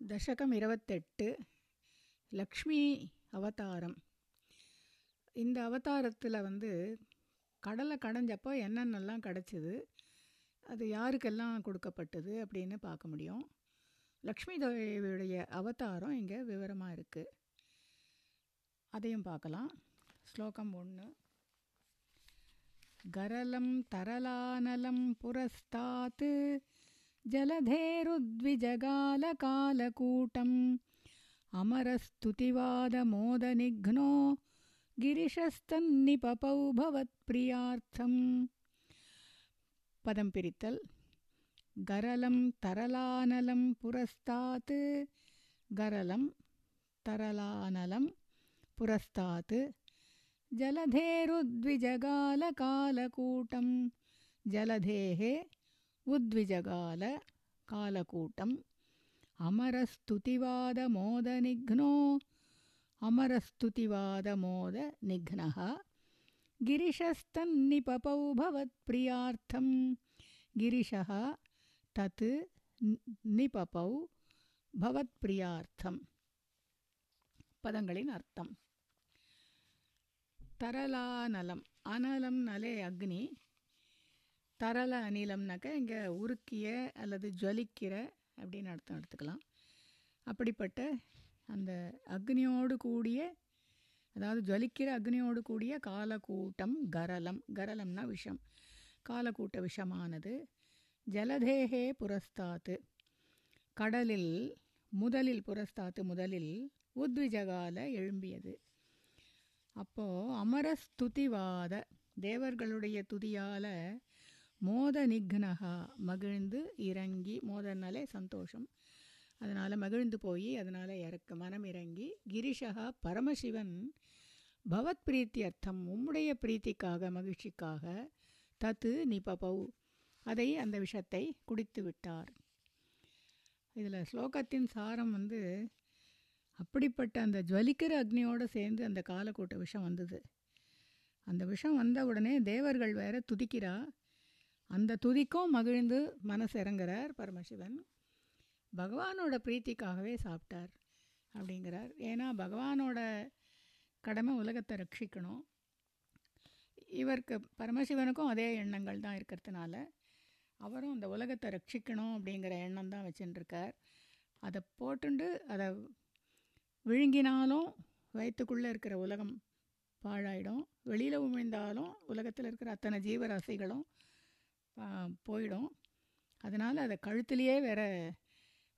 தசகம் இருபத்தெட்டு லக்ஷ்மி அவதாரம். இந்த அவதாரத்தில் வந்து கடலை கடைஞ்சப்போ என்னென்னலாம் கிடச்சிது அது யாருக்கெல்லாம் கொடுக்கப்பட்டது அப்படின்னு பார்க்க முடியும். லக்ஷ்மி தேவியுடைய அவதாரம் இங்கே விவரமாக இருக்குது அதையும் பார்க்கலாம். ஸ்லோகம் ஒன்று கரலம் தரலானலம் புரஸ்தாத்து जलधेरुद्विजगालकालकूटम्। अमरस्तुतिवादमोदनिघ्नो गिरिशस्तन्निपपौ भवत्प्रियार्थम् पदं पिरितल् गरलं तरलानलं पुरस्तात्। गरलं तरलानलं पुरस्तात्। जलधेरुद्विजगालकालकूटं जलधेः उद्विजगाल कालकूटम् अमरस्तुतिवादमोदनिघ्नो अमरस्तुतिवादमोदनिघ्नः गिरिशस्तन्निपपौ भवत्प्रियार्थं गिरिशः तत् निपपौ भवत्प्रियार्थम् பதங்களின் அர்த்தம் தரலானலம் அனலம் நலே அக்னி தரள அனிலம்னாக்க இங்கே உருக்கிய அல்லது ஜுவலிக்கிற அப்படின்னு அர்த்தம் எடுத்துக்கலாம். அப்படிப்பட்ட அந்த அக்னியோடு கூடிய அதாவது ஜுவலிக்கிற அக்னியோடு கூடிய காலக்கூட்டம் கரலம் கரலம்னா விஷம். காலக்கூட்ட விஷமானது. ஜலதேகே புரஸ்தாத்து. கடலில் முதலில் புரஸ்தாத்து முதலில் உத்விஜகால எழும்பியது. அப்போது அமரஸ்துதிவாத தேவர்களுடைய துதியால் மோத நிக்னகா மகிழ்ந்து இறங்கி மோதனாலே சந்தோஷம். அதனால் மகிழ்ந்து போய் அதனால் இறக்க மனம் இறங்கி கிரிஷகா பரமசிவன் பவத் பிரீத்தி அர்த்தம் உம்முடைய பிரீத்திக்காக மகிழ்ச்சிக்காக தத்து நிபபௌ அதை அந்த விஷத்தை குடித்து விட்டார். இதில் ஸ்லோகத்தின் சாரம் வந்து அப்படிப்பட்ட அந்த ஜுவலிக்கிற அக்னியோடு சேர்ந்து அந்த காலக்கூட்ட விஷம் வந்தது. அந்த விஷம் வந்த உடனே தேவர்கள் வேற துதிக்கிறா அந்த துதிக்கும் மகிழ்ந்து மனசு இறங்குறார் பரமசிவன். பகவானோட பிரீத்திக்காகவே சாப்பிட்டார் அப்படிங்கிறார். ஏன்னா பகவானோட கடமை உலகத்தை ரட்சிக்கணும். இவருக்கு பரமசிவனுக்கும் அதே எண்ணங்கள் தான் இருக்கிறதுனால அவரும் அந்த உலகத்தை ரட்சிக்கணும் அப்படிங்கிற எண்ணம் தான் வச்சுட்டுருக்கார் அதை போட்டுண்டு அதை விழுங்கினாலும் வயிற்றுக்குள்ளே இருக்கிற உலகம் பாழாயிடும். வெளியில் உமிழ்ந்தாலும் உலகத்தில் இருக்கிற அத்தனை ஜீவராசிகளும் போயிடும். அதனால் அதை கழுத்துலேயே வேற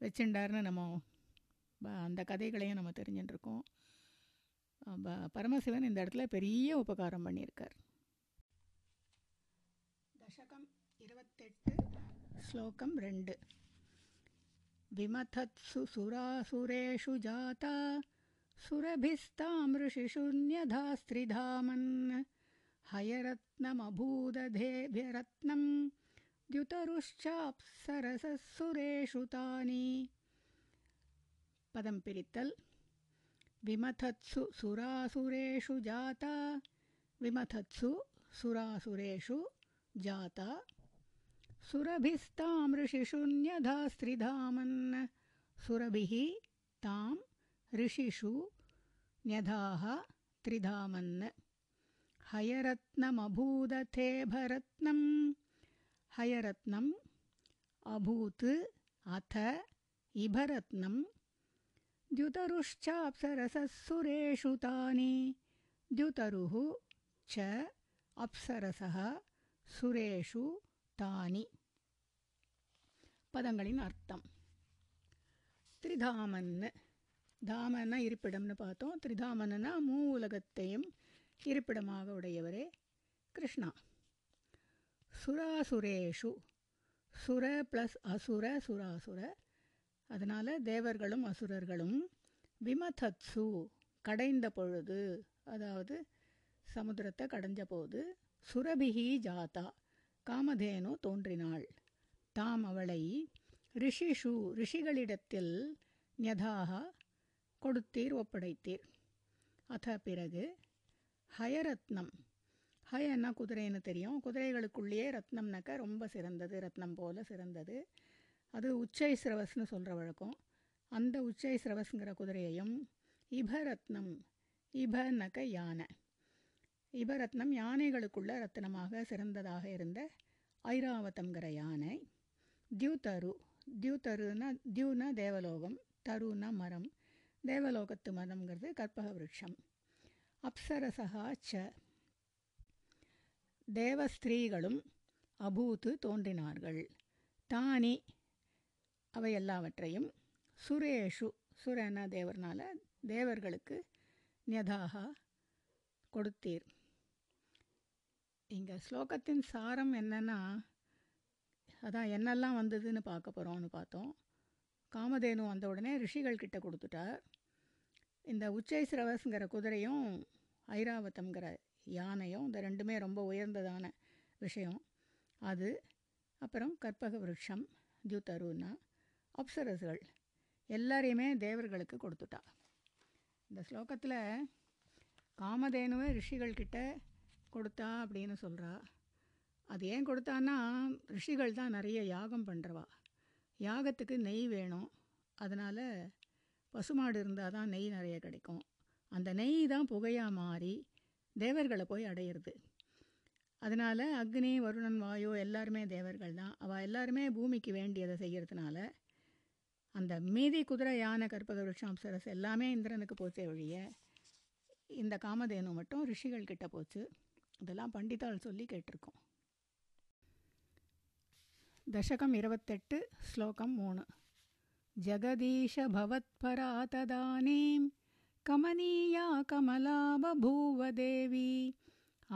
வச்சுண்டார்னு நம்ம அந்த கதைகளையும் நம்ம தெரிஞ்சுட்டுருக்கோம். பரமசிவன் இந்த இடத்துல பெரிய உபகாரம் பண்ணியிருக்கார். தசகம் இருபத்தெட்டு ஸ்லோகம் ரெண்டு. விமதத்சு சுராசுரேஷு ஜாதா சுரபிஸ்தாம் ரிஷிஷுன்யதா ஸ்திரிதாமன் द्युतरुश्चाप्सरसः सुरेषु तानि। पदं पिरितल् विमथत्सु सुरासुरेषु जाता। विमथत्सु सुरासुरेषु जाता। सुरभिस्तामृषिशून्यधास्त्रिधामन् सुरभिः तां ऋषिषु न्यधाः त्रिधामन्। हयरत्नमभूदथेभरत्नं हयरत्नम् अभूत् अथ इभरत्नं द्युतरुश्चाप्सरसः सुरेषु तानि द्युतरुः च अप्सरसः சுரேஷு தானி பதங்களின் அர்த்தம் திரிதாமன்னு தாமன்னா இருப்பிடம்னு பார்த்தோம் திரிதாமன்னா மூ உலகத்தையும் இருப்பிடமாக உடையவரே கிருஷ்ணா. சுராசுரேஷு. சுர ப்ளஸ் அசுர சுராசுர. அதனால் தேவர்களும் அசுரர்களும் விமதத்சு. கடைந்த பொழுது அதாவது சமுத்திரத்தை கடைஞ்ச போது சுரபிகி ஜாதா. காமதேனு தோன்றினாள். தாம் அவளை ரிஷிஷு ரிஷிகளிடத்தில் ஞதாக கொடுத்தீர் ஒப்படைத்தீர். அத பிறகு ஹயரத்னம். ஹயன்னா குதிரைன்னு தெரியும். குதிரைகளுக்குள்ளேயே ரத்னம்னாக்கா ரொம்ப சிறந்தது. ரத்னம் போல சிறந்தது. அது உச்சை சிரவஸ்னு சொல்கிற வழக்கம். அந்த உச்சை சிரவஸ்ங்கிற குதிரையையும் இபரத்னம் இபநக யானை. இபரத்னம் யானைகளுக்குள்ள ரத்னமாக சிறந்ததாக இருந்த ஐராவதம்ங்கிற யானை. தியூதரு தியூதருனா தியூனா தேவலோகம் தருனா மரம். தேவலோகத்து மரம்ங்கிறது கற்பக விருட்சம். அப்சரசகா ச. தேவஸ்திரீகளும் அபூத்து தோன்றினார்கள். தானி அவை எல்லாவற்றையும் சுரேஷு சுரன தேவர்னால தேவர்களுக்கு நியதாக கொடுத்தீர். இங்கே ஸ்லோகத்தின் சாரம் என்னன்னா அதான் என்னெல்லாம் வந்ததுன்னு பார்க்க போகிறோம்னு பார்த்தோம். காமதேனு வந்த உடனே ரிஷிகள் கிட்ட கொடுத்துட்டார். இந்த உச்சைசிரவஸ்ங்கிற குதிரையும் ஐராவதம்ங்கிற யானையும் இந்த ரெண்டுமே ரொம்ப உயர்ந்ததான விஷயம். அது அப்புறம் கற்பக விருட்சம் ஜூத்தருன்னா அப்சரஸ்கள் எல்லாரையுமே தேவர்களுக்கு கொடுத்துட்டா. இந்த ஸ்லோகத்தில் காமதேனுவே ரிஷிகள்கிட்ட கொடுத்தா அப்படின்னு சொல்கிறா அது ஏன் கொடுத்தான்னா ரிஷிகள் தான் நிறைய யாகம் பண்ணுறவா யாகத்துக்கு நெய் வேணும். அதனால் பசுமாடு இருந்தால் தான் நெய் நிறைய கிடைக்கும். அந்த நெய் தான் புகையாக மாறி தேவர்களை போய் அடையிறது. அதனால் அக்னி வருணன் வாயு எல்லாருமே தேவர்கள் தான். அவள் எல்லாருமே பூமிக்கு வேண்டியதை செய்கிறதுனால அந்த மீதி குதிரை யானை கற்பக விருஷம் அப்சரஸ் எல்லாமே இந்திரனுக்கு போச்சே ஒழிய இந்த காமதேனு மட்டும் ரிஷிகள் கிட்ட போச்சு. இதெல்லாம் பண்டிதாள் சொல்லி கேட்டிருக்கோம். தசகம் இருபத்தெட்டு ஸ்லோகம் மூணு. जगदीश भवत्परा तदानीं कमनीया कमला बभूव बभूवदेवी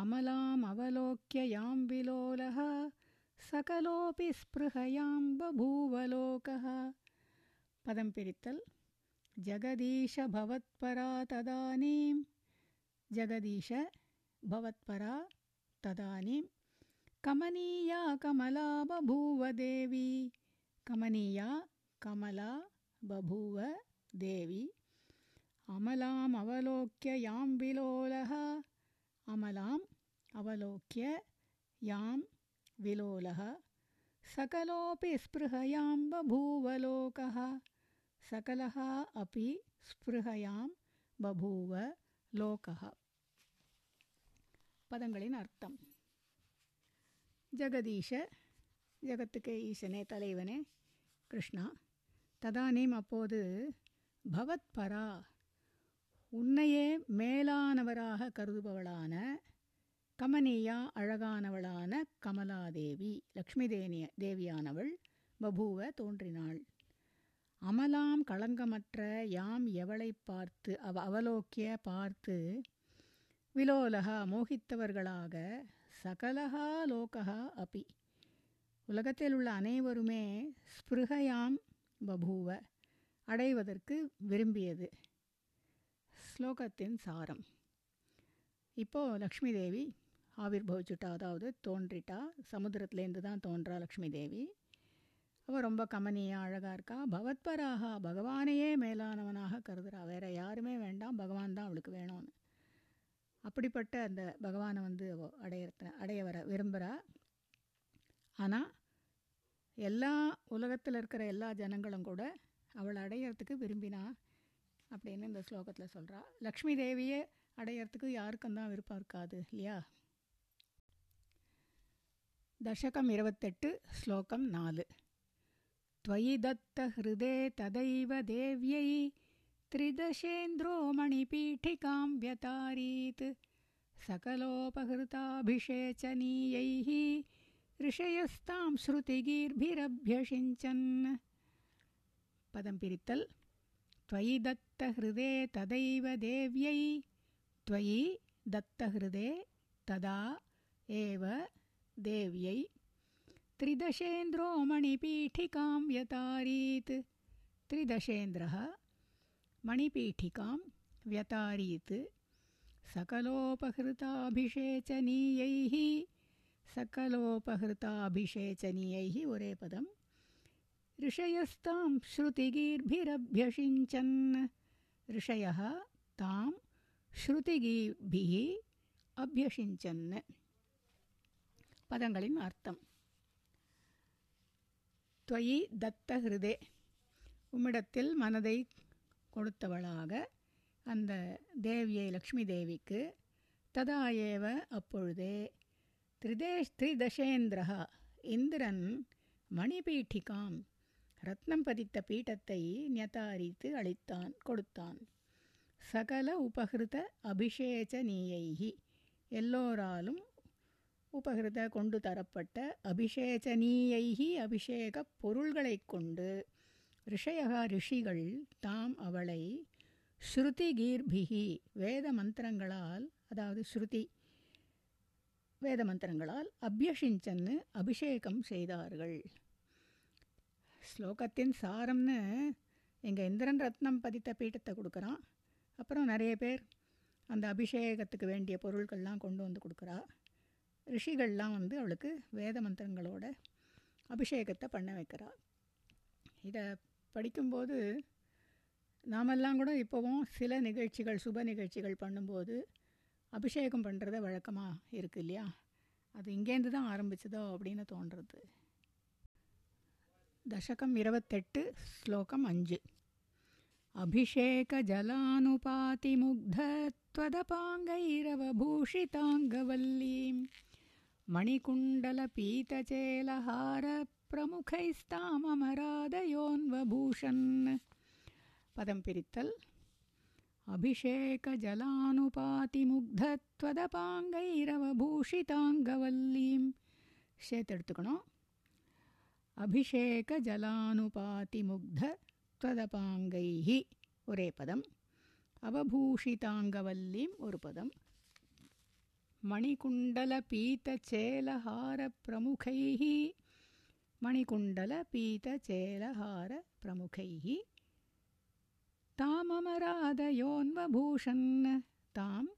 अमलामवलोक्ययां विलोलः सकलोऽपि स्पृहयां बभूवलोकः पदं पिरित्तल्। जगदीश भवत्परा तदानीं जगदीश भवत्परा तदानीं कमनीया कमला बभूव देवी कमनीया கமலா பபூவ தேவி அமலாம் அவலோக்கிய யாம் விலோலः அமலாம் அவலோக்கிய யாம் விலோலः सकलोऽपि स्पृहयां बभूवलोकः सकलः अपि स्पृहयां बभूव லோகः பதங்களின் அர்த்தம் ஜெகதீஷ ஜெகத்துக்கு ஈசனே தலைவனே கிருஷ்ணா ததானீம் அப்போது பவத்பரா உன்னையே மேலானவராக கருதுபவளான கமனியா அழகானவளான கமலாதேவி லக்ஷ்மி தேனிய தேவியானவள் பபூவ தோன்றினாள். அமலாம் களங்கமற்ற யாம் எவளை பார்த்து அவ அவலோக்கிய பார்த்து விலோலகா மோகித்தவர்களாக சகலகா லோகா அபி. உலகத்தில் உள்ள அனைவருமே ஸ்பிருகயாம் பபூவ அடைவதற்கு விரும்பியது. ஸ்லோகத்தின் சாரம். இப்போது லக்ஷ்மி தேவி ஆவிர் பவிச்சுட்டா அதாவது தோன்றிட்டா சமுத்திரத்துலேருந்து தான் தோன்றா லக்ஷ்மி தேவி அவள் ரொம்ப கமனியாக அழகாக இருக்கா. பவத்பராகா பகவானையே மேலானவனாக கருதுறா. வேறு யாருமே வேண்டாம் பகவான் தான் அவளுக்கு வேணும்னு. அப்படிப்பட்ட அந்த பகவானை வந்து அவ அடையிற அடைய வர விரும்புகிறா ஆனால் எல்லா உலகத்தில் இருக்கிற எல்லா ஜனங்களும் கூட அவளை அடையிறதுக்கு விரும்பினா அப்படின்னு இந்த ஸ்லோகத்தில் சொல்கிறா லக்ஷ்மி தேவியை அடையிறதுக்கு யாருக்கும் தான் விருப்பம் இருக்காது இல்லையா தசகம் இருபத்தெட்டு ஸ்லோகம் நாலு त्वयि दत्तहृदे तदैव देव्यै त्रिदशेन्द्रो मणिपीठिकां व्यतारीत् सकलोपहृताभिषेचनीयैः ऋषयस्तां श्रुतिगीर्भिरभ्यषिञ्चन्। पदं पिरित्तल्। त्वयि दत्तहृदे तदैव देव्यै। त्वयि दत्तहृदे तदा एव देव्यै। त्रिदशेन्द्रो मणिपीठिकां व्यतारीत्। त्रिदशेन्द्रः मणिपीठिकां व्यतारीत्। सकलोपहृताभिषेचनीयैः सकलोपहृताभिषेचनीयैः ஒரே பதம் ऋषयस्तां श्रुतिगीर्भिरभ्यषिञ्चन् ऋषयः तां श्रुतिगीर्भिः அபியஷிஞ்சன் பதங்களின் அர்த்தம் துவயி தத்த ஹிருதே உம்மிடத்தில் மனதை கொடுத்தவளாக அந்த தேவியை லக்ஷ்மி தேவிக்கு ததா ஏவ அப்பொழுதே திரிதேஷ் திரிதசேந்திரா இந்திரன் மணிபீட்டிகாம் ரத்னம் பதித்த பீட்டத்தை நியதாரித்து அளித்தான் கொடுத்தான் சகல உபகிருத அபிஷேச்சனீயை எல்லோராலும் உபகிருத கொண்டு தரப்பட்ட அபிஷேச்சனீயைகி அபிஷேக பொருள்களைக் கொண்டு ரிஷயகா ரிஷிகள் தாம் அவளை ஸ்ருதி கீர்பிகி வேத மந்திரங்களால் அதாவது ஸ்ருதி வேத மந்திரங்களால் அபியஷிஞ்சன்னு அபிஷேகம் செய்தார்கள். ஸ்லோகத்தின் சாரம்னு எங்கள் இந்திரன் ரத்னம் பதித்த பீட்டத்தை கொடுக்குறான். அப்புறம் நிறைய பேர் அந்த அபிஷேகத்துக்கு வேண்டிய பொருட்கள்லாம் கொண்டு வந்து கொடுக்குறா. ரிஷிகள்லாம் வந்து அவளுக்கு வேத மந்திரங்களோட அபிஷேகத்தை பண்ண வைக்கிறா. இதை படிக்கும்போது நாமெல்லாம் கூட இப்போவும் சில நிகழ்ச்சிகள் சுப நிகழ்ச்சிகள் பண்ணும்போது அபிஷேகம் பண்ணுறத வழக்கமாக இருக்குது இல்லையா? அது இங்கேருந்து தான் ஆரம்பிச்சதோ அப்படின்னு தோன்றுறது தசகம் இருபத்தெட்டு ஸ்லோகம் அஞ்சு. அபிஷேக ஜலானுபாதி முக்தத்வதபாங்கைரவபூஷிதாங்கவல்லீம் மணிகுண்டல பீதச்சேலஹார பிரமுகைஸ்தாமராதயோன்வபூஷன் பதம் பிரித்தல் அபிஷேகஜலானுபாதிமுக்தத்வதபாங்கைரவபூஷிதாங்கவல்லீம் சேர்த்து அபிஷேக ஜலானுபாதிமுக்த त्वदपाङ्गैः ஒரே பதம் அவபூஷிதாங்கவல்லீம் ஒரு பதம் मणिकुण्डलपीतचेलहारप्रमुखैः मणिकुण्डलपीतचेलहारप्रमुखैः தாமமராதயோன்வபூஷன் தாம்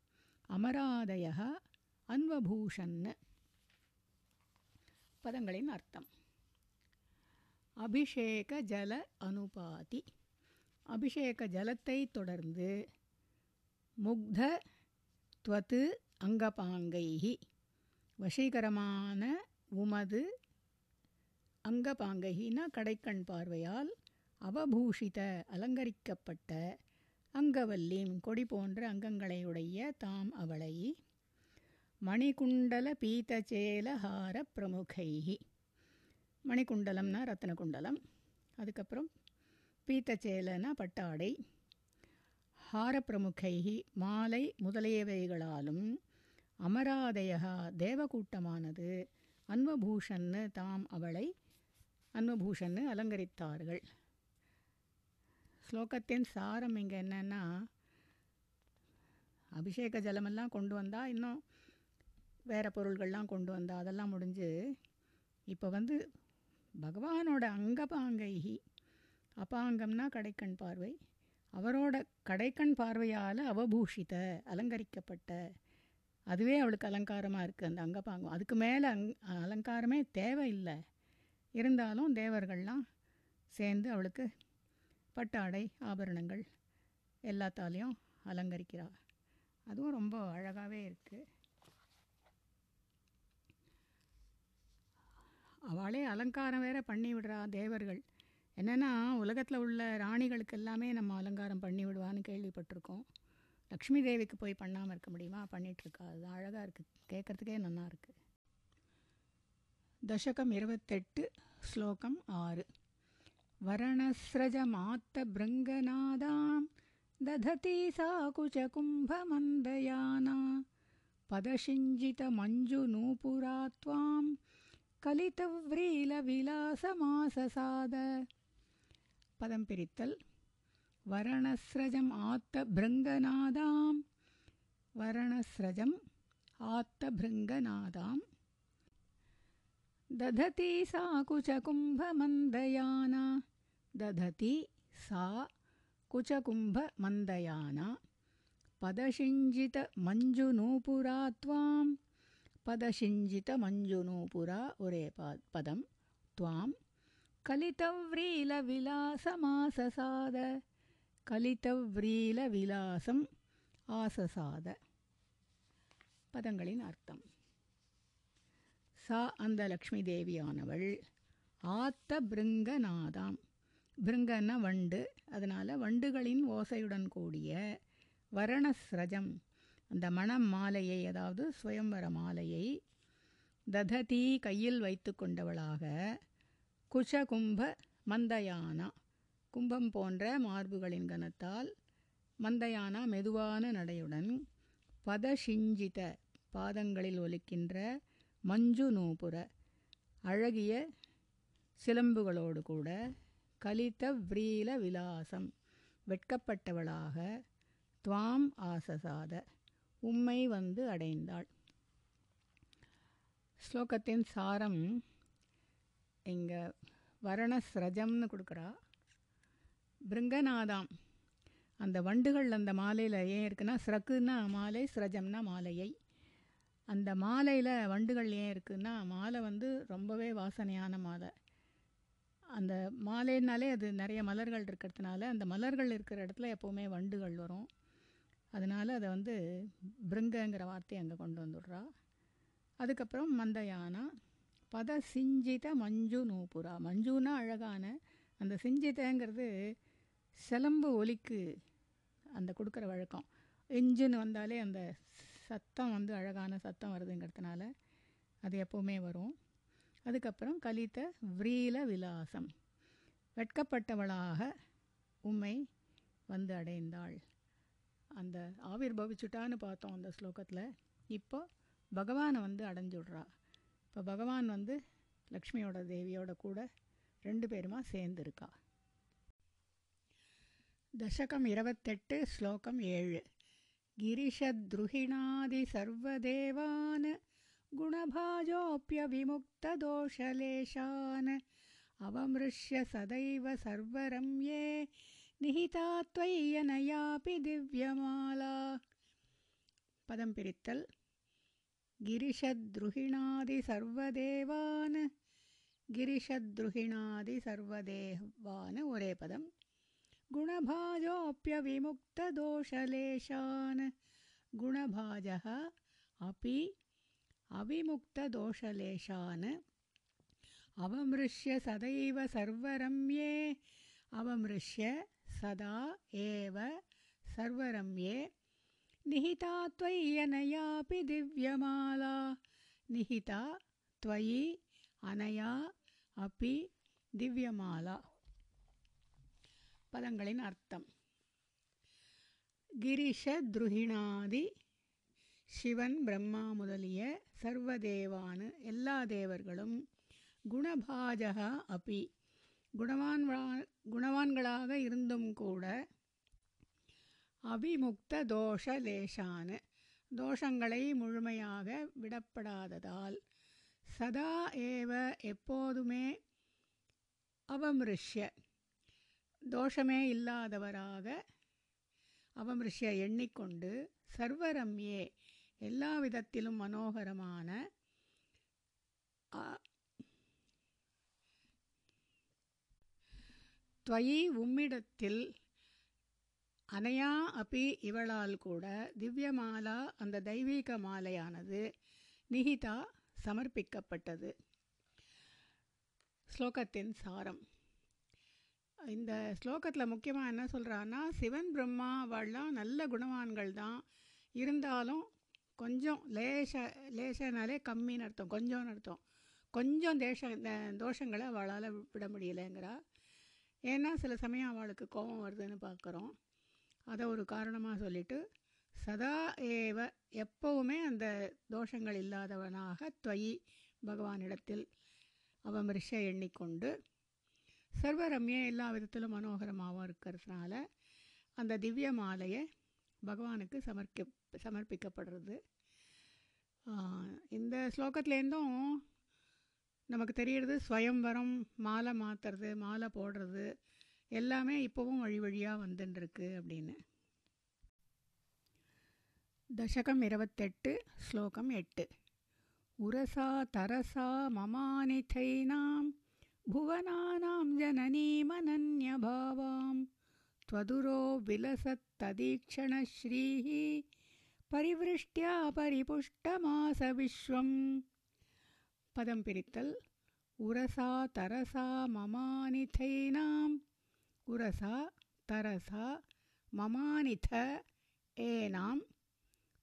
அமராதய அன்வபூஷன் பதங்களின் அர்த்தம். அபிஷேக ஜல அனுபாதி. அபிஷேக ஜலத்தை தொடர்ந்து முக்த துவது அங்கபாங்கைகி வசீகரமான உமது அங்கபாங்கைகினா கடைக்கண் பார்வையால் அவபூஷித அலங்கரிக்கப்பட்ட அங்கவல்லீம் கொடி போன்ற அங்கங்களையுடைய தாம் அவளை மணிகுண்டல பீதச்சேலஹார பிரமுகைஹி. மணிகுண்டலம்னா ரத்னகுண்டலம். அதுக்கப்புறம் பீத்தச்சேலனா பட்டாடை. ஹாரப்பிரமுகைகி மாலை முதலியவைகளாலும் அமராதயா தேவகூட்டமானது அன்வபூஷன்னு தாம் அவளை அன்வபூஷன்னு அலங்கரித்தார்கள். ஸ்லோகத்தின் சாரம் இங்கே என்னென்னா அபிஷேக ஜலமெல்லாம் கொண்டு வந்தால் இன்னும் வேறு பொருள்கள்லாம் கொண்டு வந்தால் அதெல்லாம் முடிஞ்சு இப்போ வந்து பகவானோட அங்கபாங்கைகி அபாங்கம்னா கடைக்கண் பார்வை. அவரோட கடைக்கண் பார்வையால் அவபூஷித அலங்கரிக்கப்பட்ட அதுவே அவளுக்கு அலங்காரமாக இருக்குது அந்த அங்கபாங்கம். அதுக்கு மேலே அங் அலங்காரமே தேவையில்லை. இருந்தாலும் தேவர்கள்லாம் சேர்ந்து அவளுக்கு பட்டாடை ஆபரணங்கள் எல்லாத்தாலையும் அலங்கரிக்கிறாள் அதுவும் ரொம்ப அழகாகவே இருக்குது அவளே அலங்காரம் வேற பண்ணி விடுறா தேவர்கள். என்னென்னா உலகத்தில் உள்ள ராணிகளுக்கு எல்லாமே நம்ம அலங்காரம் பண்ணி விடுவான்னு கேள்விப்பட்டிருக்கோம். லக்ஷ்மி தேவிக்கு போய் பண்ணாமல் இருக்க முடியுமா? பண்ணிகிட்ருக்கா அது அழகாக இருக்குது கேட்குறதுக்கே நல்லா இருக்குது தசகம் இருபத்தெட்டு ஸ்லோகம் ஆறு. वरणस्रजमात्तभृङ्गनादां दधती सा कुचकुम्भमन्दयाना पदशिञ्जितमञ्जुनूपुरा त्वां कलितव्रीलविलासमाससाद। पदं पिरित्तल् वरणस्रजम् आत्तभृङ्गनादां वर्णस्रजम् आत्तभृङ्गनादां दधती सा कुचकुम्भमन्दयाना दधति सा कुचकुम्भमन्दयाना पदशिञ्जितमञ्जुनूपुरा त्वां पदशिञ्जितमञ्जुनूपुरा ஒரே பதம் त्वां कलितव्रीलविलासमाससाद கலித்தவ்ரீலவிலாசம் ஆசசாத பதங்களின் அர்த்தம் சா அந்த லக்ஷ்மி தேவியானவள் ஆத்த பிருங்கநாதாம். பிருங்கன்னா வண்டு. அதனால் வண்டுகளின் ஓசையுடன் கூடிய வரணஸ்ரஜம். அந்த மணம் மாலையை அதாவது சுயம்பர மாலையை தததி கையில் வைத்து கொண்டவளாக குஷகும்ப மந்தயானா. கும்பம் போன்ற மார்புகளின் கனத்தால் மந்தயானா மெதுவான நடையுடன் பதஷிஞ்சித பாதங்களில் ஒலிக்கின்ற மஞ்சு நூபுர அழகிய சிலம்புகளோடு கூட கலித்த விரீல விலாசம் வெட்கப்பட்டவளாக துவாம் ஆசசாத உம்மை வந்து அடைந்தாள். ஸ்லோகத்தின் சாரம் இங்கே வரணஸ்ரஜம்னு கொடுக்குறா. பிருங்கநாதாம் அந்த வண்டுகள் அந்த மாலையில் ஏன் இருக்குன்னா ஸ்ரக்குன்னா மாலை ஸ்ரஜம்னா மாலையை. அந்த மாலையில் வண்டுகள் ஏன் இருக்குதுன்னா மாலை வந்து ரொம்பவே வாசனையான மாலை. அந்த மாலைனாலே அது நிறைய மலர்கள் இருக்கிறதுனால அந்த மலர்கள் இருக்கிற இடத்துல எப்போவுமே வண்டுகள் வரும். அதனால் அதை வந்து பிருங்கங்கிற வார்த்தையை அங்கே கொண்டு வந்துடுறா. அதுக்கப்புறம் மந்தயானா பத சிஞ்சித மஞ்சு நூபுரா. மஞ்சுனா அழகான அந்த சிஞ்சிதங்கிறது சிலம்பு ஒலிக்கு அந்த கொடுக்குற வழக்கம். இஞ்சுன்னு வந்தாலே அந்த சத்தம் வந்து அழகான சத்தம் வருதுங்கிறதுனால அது எப்போவுமே வரும். அதுக்கப்புறம் கலித்த விரீல விலாசம். வெட்கப்பட்டவளாக உம்மை வந்து அடைந்தாள். அந்த ஆவிர் பவிச்சுட்டான்னு பார்த்தோம் அந்த ஸ்லோகத்தில். இப்போ பகவானை வந்து அடைஞ்சுடுறா. இப்போ பகவான் வந்து லக்ஷ்மியோட தேவியோட கூட ரெண்டு பேருமா சேர்ந்துருக்கா. தசகம் இருபத்தெட்டு ஸ்லோகம் ஏழு. गिरिशद्रुहिणादि सर्वदेवान् गुणभाजोऽप्यविमुक्तदोषलेशान् अवमृश्य सदैव सर्वरम्ये निहिता त्वय्यनयापि दिव्यमाला। पदं पिरित्तल्। गिरिशद्रुहिणादि सर्वदेवान् गिरिशद्रुहिणादि सर्वदेहान् उरेपदम् गुणभाजोऽप्यविमुक्तदोषलेशान्। गुणभाजः अपि अविमुक्तदोषलेशान्। अवमृश्य सदैव सर्वरम्ये अवमृश्य सदा एव सर्वरम्ये। निहिता त्वय्यनयापि दिव्यमाला। निहिता त्वयि अनया अपि दिव्यमाला பதங்களின் அர்த்தம். கிரிஷ துருகிணாதி சிவன் பிரம்மா முதலிய சர்வதேவானு எல்லா தேவர்களும் குணபாஜகா அப்பி குணவான் குணவான்களாக இருந்தும் கூட அபிமுக்த தோஷ லேசான தோஷங்களை முழுமையாக விடப்படாததால் சதா ஏவ எப்போதுமே அவமிருஷ்ய. தோஷமே இல்லாதவராக அவமிருஷ்ய எண்ணிக்கொண்டு சர்வரம்யே எல்லா விதத்திலும் மனோகரமான துவயி உம்மிடத்தில் அனையா அப்பி இவளால் கூட திவ்யமாலா அந்த தெய்வீக மாலையானது நிகிதா சமர்ப்பிக்கப்பட்டது. ஸ்லோகத்தின் சாரம். இந்த ஸ்லோகத்தில் முக்கியமாக என்ன சொல்கிறான்னா சிவன் பிரம்மா அவள்லாம் நல்ல குணவான்கள் தான். இருந்தாலும் கொஞ்சம் லேச லேசனாலே கம்மின்னு அர்த்தம் கொஞ்சம்னு அர்த்தம். கொஞ்சம் தேச தோஷங்களை அவளால் விட முடியலைங்கிறா. ஏன்னா சில சமயம் அவளுக்கு கோபம் வருதுன்னு பார்க்குறோம் அதை ஒரு காரணமாக சொல்லிட்டு சதா ஏவ எப்போவுமே அந்த தோஷங்கள் இல்லாதவனாக துவயி பகவானிடத்தில் அவமரிஷ எண்ணிக்கொண்டு சர்வரம்யே எல்லா விதத்திலும் மனோகரமாகவும் இருக்கிறதுனால அந்த திவ்ய மாலையை பகவானுக்கு சமர்க்க சமர்ப்பிக்கப்படுறது. இந்த ஸ்லோகத்துலேருந்தும் நமக்கு தெரிகிறது ஸ்வயம்வரம் மாலை மாற்றுறது மாலை போடுறது எல்லாமே இப்போவும் வழி வழியாக வந்துட்டுருக்கு அப்படின்னு. தசகம் இருபத்தெட்டு ஸ்லோகம் எட்டு. உரசா தரசா மமானிதைனாம் भुवनानां जननीमनन्यभावां त्वदुरो विलसत्तदीक्षणश्रीः परिवृष्ट्यापरिपुष्टमास विश्वं पदं पिरित्तल्। उरसा तरसा ममानिथैनाम्। उरसा तरसा ममानिथ एनां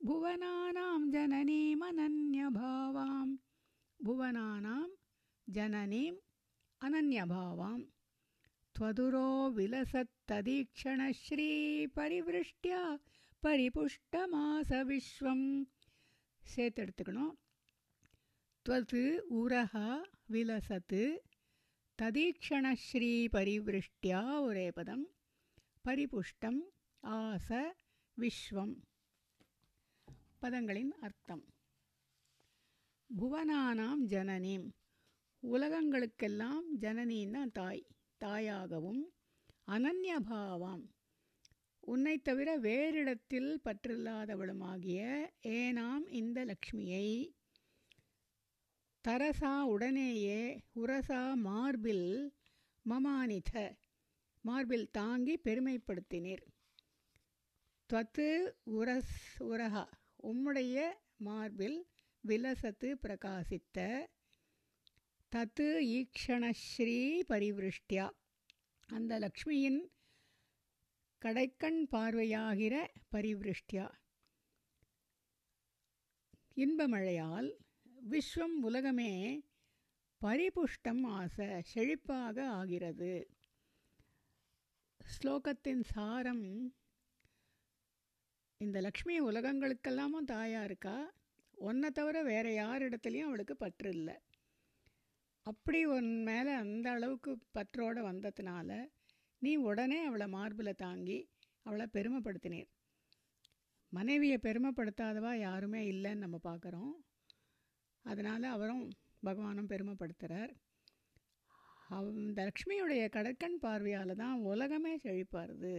भुवनानां जननीमनन्यभावां भुवनानां जननी अनन्यभावां त्वदुरो विलसत्तदीक्षणश्रीपरिवृष्ट्या परिपुष्टमास विश्वं சேர்த்தெடுத்துக்கணும் त्वत् உரஹ விலசத் ததீக்ஷணஸ்ரீ பரிவிருஷ்டியா ஒரே பதம் பரிபுஷ்டம் ஆச விஸ்வம் பதங்களின் அர்த்தம் புவனானாம் ஜனனீம் உலகங்களுக்கெல்லாம் ஜனனின்னா தாய் தாயாகவும் அனன்யபாவாம். உன்னை தவிர வேறிடத்தில் பற்றில்லாதவளுமாகிய ஏனாம் இந்த லக்ஷ்மியை தரசா உடனேயே உரசா மார்பில் மமானித மார்பில் தாங்கி பெருமைப்படுத்தினீர். துவத்து உரஸ் உரஹா உம்முடைய மார்பில் விலசத்து பிரகாசித்த தத்து ஈக்ஷணஸ்ரீ பரிவிருஷ்டியா. அந்த லக்ஷ்மியின் கடைக்கண் பார்வையாகிற பரிவிருஷ்டியா. இன்பமழையால் விஸ்வம் உலகமே பரிபுஷ்டம் ஆச செழிப்பாக ஆகிறது. ஸ்லோகத்தின் சாரம் இந்த லக்ஷ்மி உலகங்களுக்கெல்லாமும் தாயாக இருக்கா? ஒன்றை தவிர வேற யார் இடத்துலையும் அவளுக்கு பற்று இல்லை. அப்படி உன் மேலே அந்த அளவுக்கு பற்றோடு வந்ததுனால நீ உடனே அவளை மார்பில் தாங்கி அவளை பெருமைப்படுத்தினீர். மனைவியை பெருமைப்படுத்தாதவா யாருமே இல்லைன்னு நம்ம பார்க்குறோம் அதனால் அவரும் பகவானும் பெருமைப்படுத்துகிறார் அந்த லக்ஷ்மியுடைய கடற்கண் பார்வையால் தான் உலகமே செழிப்பாருது.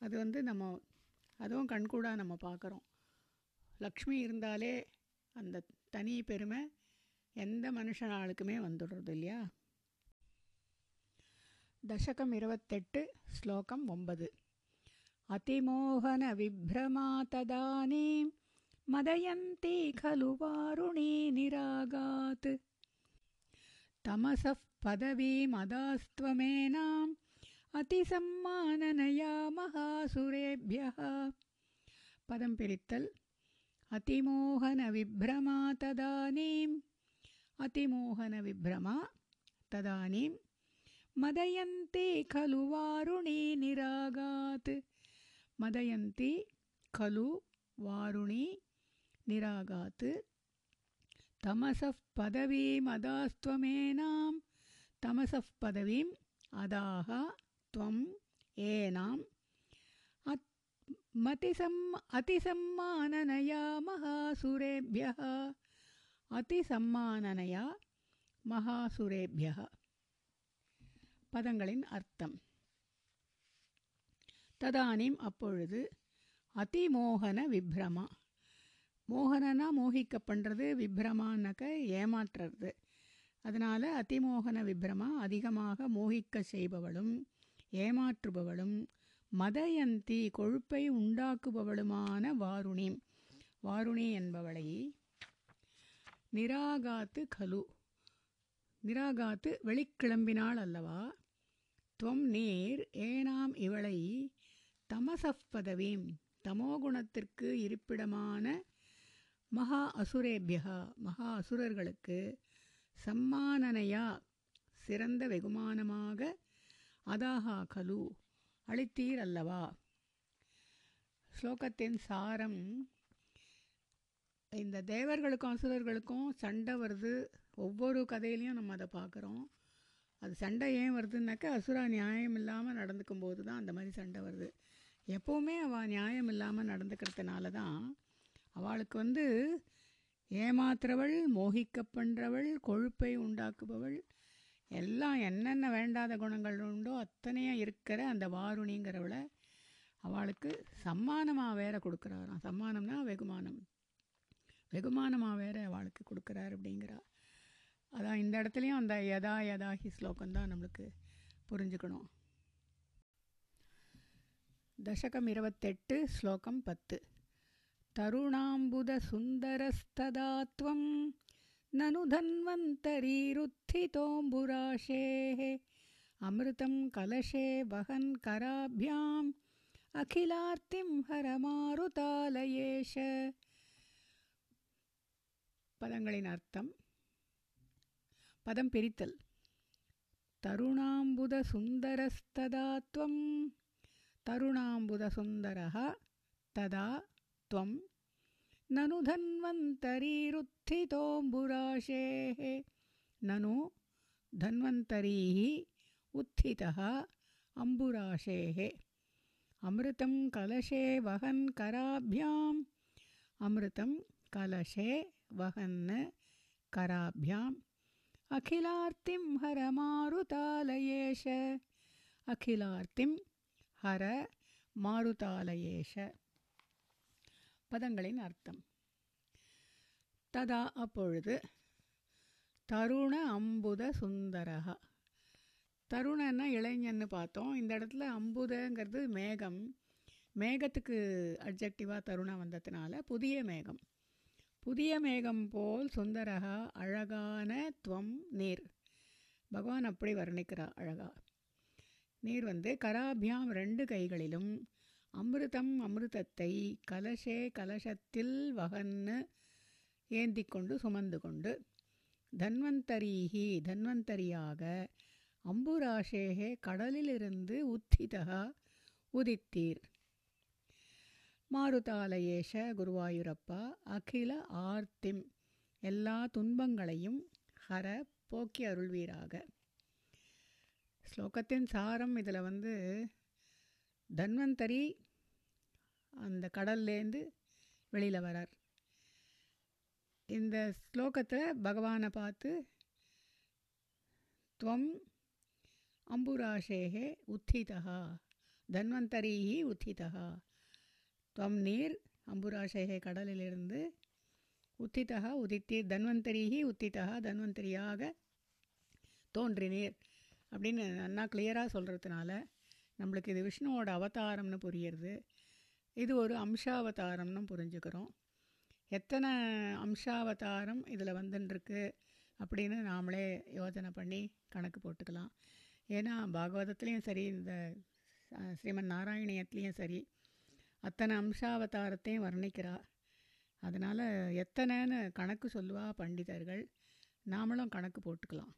அது வந்து நம்ம அதுவும் கண்கூடாக நம்ம பார்க்குறோம் லக்ஷ்மி இருந்தாலே அந்த தனி பெருமை எந்த மனுஷனாளுக்குமே வந்துடுறது இல்லையா தசகம் இருபத்தெட்டு ஸ்லோகம் ஒன்பது. அதிமோகன விப்ரமா ததானீம் மதயந்தி கலு வாருணி நிராகாத். தமசப் பதவீமதாஸ்துவமேனாம் அதிசம்மானனயா மகாசுரேபியா பதம் பிரித்தல் அதிமோகன விப்ரமா ததானீம் अतिमोहनविभ्रमा तदानीं मदयन्ते खलु वारुणे निरागात् मदयन्ति खलु वारुणी निरागात् तमसः पदवीमदास्त्वमेनां तमसः पदवीम् अदाह त्वम् एनाम् मतिसम् अतिसम्माननया महासुरेभ्यः அதிசம்மானனையா மகாசுரேபியா. பதங்களின் அர்த்தம். ததானிம் அப்பொழுது அதிமோகன விப்ரமா. மோகனனா மோகிக்க பண்ணுறது விப்ரமானாக்க ஏமாற்றுறது. அதனால் அதிமோகன விப்ரமா அதிகமாக மோகிக்க செய்பவளும் ஏமாற்றுபவளும் மதயந்தி கொழுப்பை உண்டாக்குபவளுமான வாருணி. வாருணி என்பவளை நிராகாத்து கலு. நிராகாத்து வெளிக்கிளம்பினாள் அல்லவா துவம் நீர் ஏனாம் இவளை தமசப் பதவீம் தமோகுணத்திற்கு இருப்பிடமான மகா அசுரேபியா மகா அசுரர்களுக்கு சம்மானனையா சிறந்த வெகுமானமாக அதாகா கலு. அளித்தீர் அல்லவா? ஸ்லோகத்தின் சாரம் இந்த தேவர்களுக்கும் அசுரர்களுக்கும் சண்டை வருது. ஒவ்வொரு கதையிலையும் நம்ம அதை பார்க்குறோம். அது சண்டை ஏன் வருதுன்னாக்கா அசுரா நியாயம் இல்லாமல் நடந்துக்கும் போது தான் அந்த மாதிரி சண்டை வருது. எப்போவுமே அவள் நியாயம் இல்லாமல் நடந்துக்கிறதுனால தான் அவளுக்கு வந்து ஏமாத்துறவள் மோகிக்க பண்ணுறவள் கொழுப்பை உண்டாக்குபவள் எல்லாம் என்னென்ன வேண்டாத குணங்கள் உண்டோ அத்தனையாக இருக்கிற அந்த வாருணிங்கிறவளை அவளுக்கு சம்மானமாக வேற கொடுக்குறாராம். சம்மானம்னா வெகுமானம். வெகுமானமாக வேற அவளுக்கு கொடுக்குறார் அப்படிங்கிறா. அதான் இந்த இடத்துலையும் அந்த யதா யதாஹி ஸ்லோகம் தான் நம்மளுக்கு புரிஞ்சுக்கணும். தசகம் இருபத்தெட்டு ஸ்லோகம் பத்து. தருணாம்புத சுந்தரஸ்ததாத்வம் நனு தன்வந்தரீருத்திதோம்புராஷேः அமிர்தம் கலசே வகன் கராபியாம் அகிலார்த்திம் ஹரமாருதாலயேஷ. பதங்களின் அர்த்தம் பதம் பிரித்தல் தருணாம்புத சுந்தரஸ்ததா त्वं तरुणाम्बुदसुन्दरः तदा त्वं ननु धन्वन्तरीरुत्थितोऽम्बुराशेः ननु धन्वन्तरीः उत्थितः अम्बुराशेः अमृतं कलशे वहन् कराभ्याम् अमृतं कलशे वहन् कराभ्याम् அகிலார்த்திம் ஹர மாருதாலயேஷ அகிலார்த்திம் ஹர மாருதாலயேஷ பதங்களின் அர்த்தம் ததா அப்பொழுது தருண அம்புத சுந்தரகா தருணன்னா இளைஞன்னு பார்த்தோம் இந்த இடத்துல அம்புதங்கிறது மேகம் மேகத்துக்கு அப்ஜெக்டிவாக தருணம் வந்ததுனால புதிய மேகம் புதிய மேகம் போல் சுந்தரகா அழகான துவம் நீர். பகவான் அப்படி வர்ணிக்கிறா அழகா. நீர் வந்து கராபியாம் ரெண்டு கைகளிலும் அமிர்தம் அமிர்தத்தை கலசே கலசத்தில் வகன்னு ஏந்தி கொண்டு சுமந்து கொண்டு தன்வந்தரீஹி தன்வந்தரியாக அம்புராஷேகே கடலிலிருந்து உத்திதா உதித்தீர். மாருதாலயேஷ குருவாயூரப்பா அகில ஆர்த்திம் எல்லா துன்பங்களையும் ஹர போக்கி அருள்வீராக. ஸ்லோகத்தின் சாரம் இதில் வந்து தன்வந்தரி அந்த கடல்லேருந்து வெளியில் வரார். இந்த ஸ்லோகத்தில் பகவானை பார்த்து துவம் அம்புராஷேகே உத்திதா தன்வந்தரீஹி உத்திதா துவம் நீர் அம்புராசேகே கடலிலிருந்து உத்திதா உதித்தி தன்வந்தரிஹி உத்திதா தன்வந்தரியாக தோன்றினீர். அப்படின்னு நல்லா கிளியராக சொல்கிறதுனால நம்மளுக்கு இது விஷ்ணுவோட அவதாரம்னு புரியுறது. இது ஒரு அம்சாவதாரம்னு புரிஞ்சுக்கிறோம். எத்தனை அம்சாவதாரம் இதில் வந்துட்டுருக்கு அப்படின்னு நாமளே யோஜனை பண்ணி கணக்கு போட்டுக்கலாம். ஏன்னா பாகவதத்துலேயும் சரி இந்த ஸ்ரீமன் நாராயணியத்துலேயும் சரி அத்தனை அம்சாவதாரத்தையும் வர்ணிக்கிறா. அதனால் எத்தனைன்னு கணக்கு சொல்லுவா பண்டிதர்கள். நாமளும் கணக்கு போட்டுக்கலாம்.